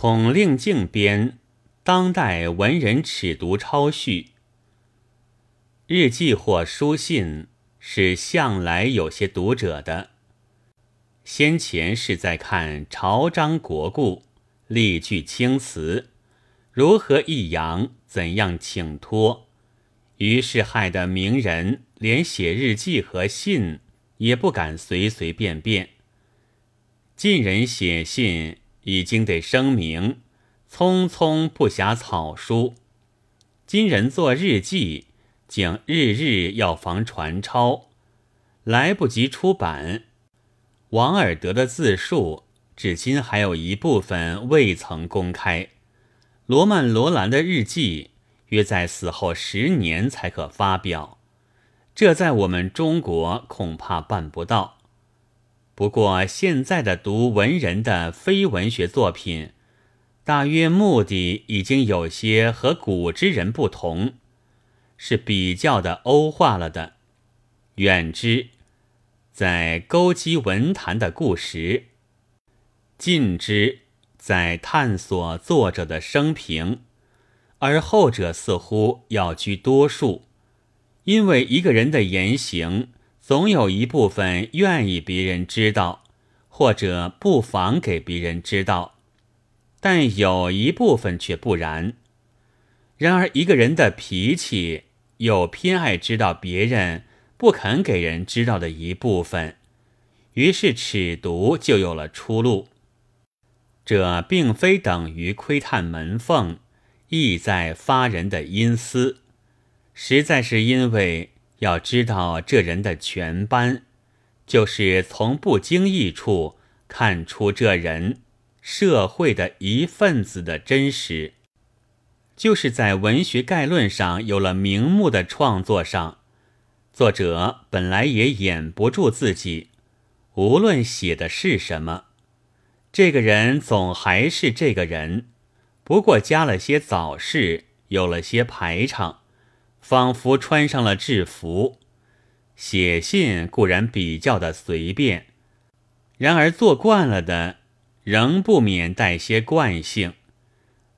孔令敬编《当代文人尺牍抄序》。日记或书信是向来有些读者的。先前是在看朝章国故，例句青词，如何抑扬，怎样请托，于是害得名人连写日记和信也不敢随随便便。近人写信已经得声明，匆匆不暇草书；今人做日记，竟日日要防传抄，来不及出版。王尔德的自述，至今还有一部分未曾公开。罗曼·罗兰的日记，约在死后十年才可发表，这在我们中国恐怕办不到。不过，现在的读文人的非文学作品，大约目的已经有些和古之人不同，是比较的欧化了的。远之，在勾稽文坛的故事；近之，在探索作者的生平。而后者似乎要居多数，因为一个人的言行。总有一部分愿意别人知道，或者不妨给别人知道，但有一部分却不然。然而，一个人的脾气又偏爱知道别人不肯给人知道的一部分，于是尺牍就有了出路。这并非等于窥探门缝，意在发人的阴私，实在是因为。要知道这人的全班，就是从不经意处看出这人社会的一份子的真实。就是在文学概论上有了名目的创作上，作者本来也掩不住自己，无论写的是什么，这个人总还是这个人，不过加了些早逝，有了些排场。仿佛穿上了制服，写信固然比较的随便，然而做惯了的，仍不免带些惯性。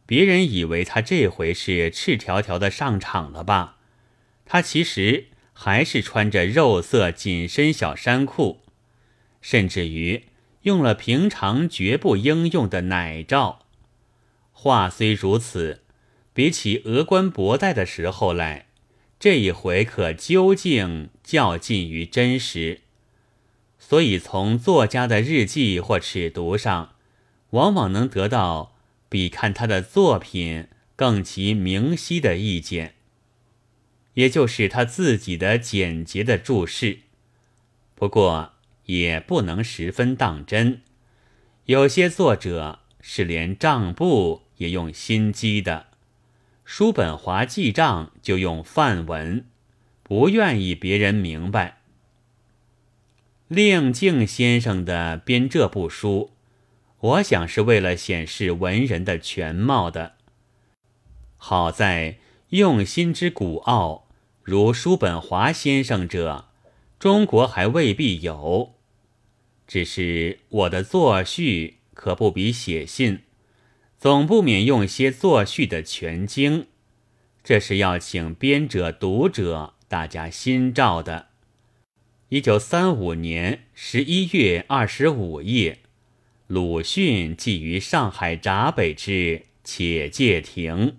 别人以为他这回是赤条条的上场了吧？他其实还是穿着肉色紧身小衫裤，甚至于用了平常绝不应用的奶罩。话虽如此，比起峨冠博带的时候来。这一回可究竟较近于真实，所以从作家的日记或尺牍上，往往能得到比看他的作品更其明晰的意见，也就是他自己的简洁的注释。不过也不能十分当真，有些作者是连账簿也用心机的。叔本华记账就用范文，不愿意别人明白。令敬先生的编这部书，我想是为了显示文人的全貌的。好在用心之古奥，如叔本华先生者，中国还未必有。只是我的作序可不比写信。总不免用些作序的全经，这是要请编者、读者大家心照的。一九三五年十一月二十五夜，鲁迅寄于上海闸北之且介亭。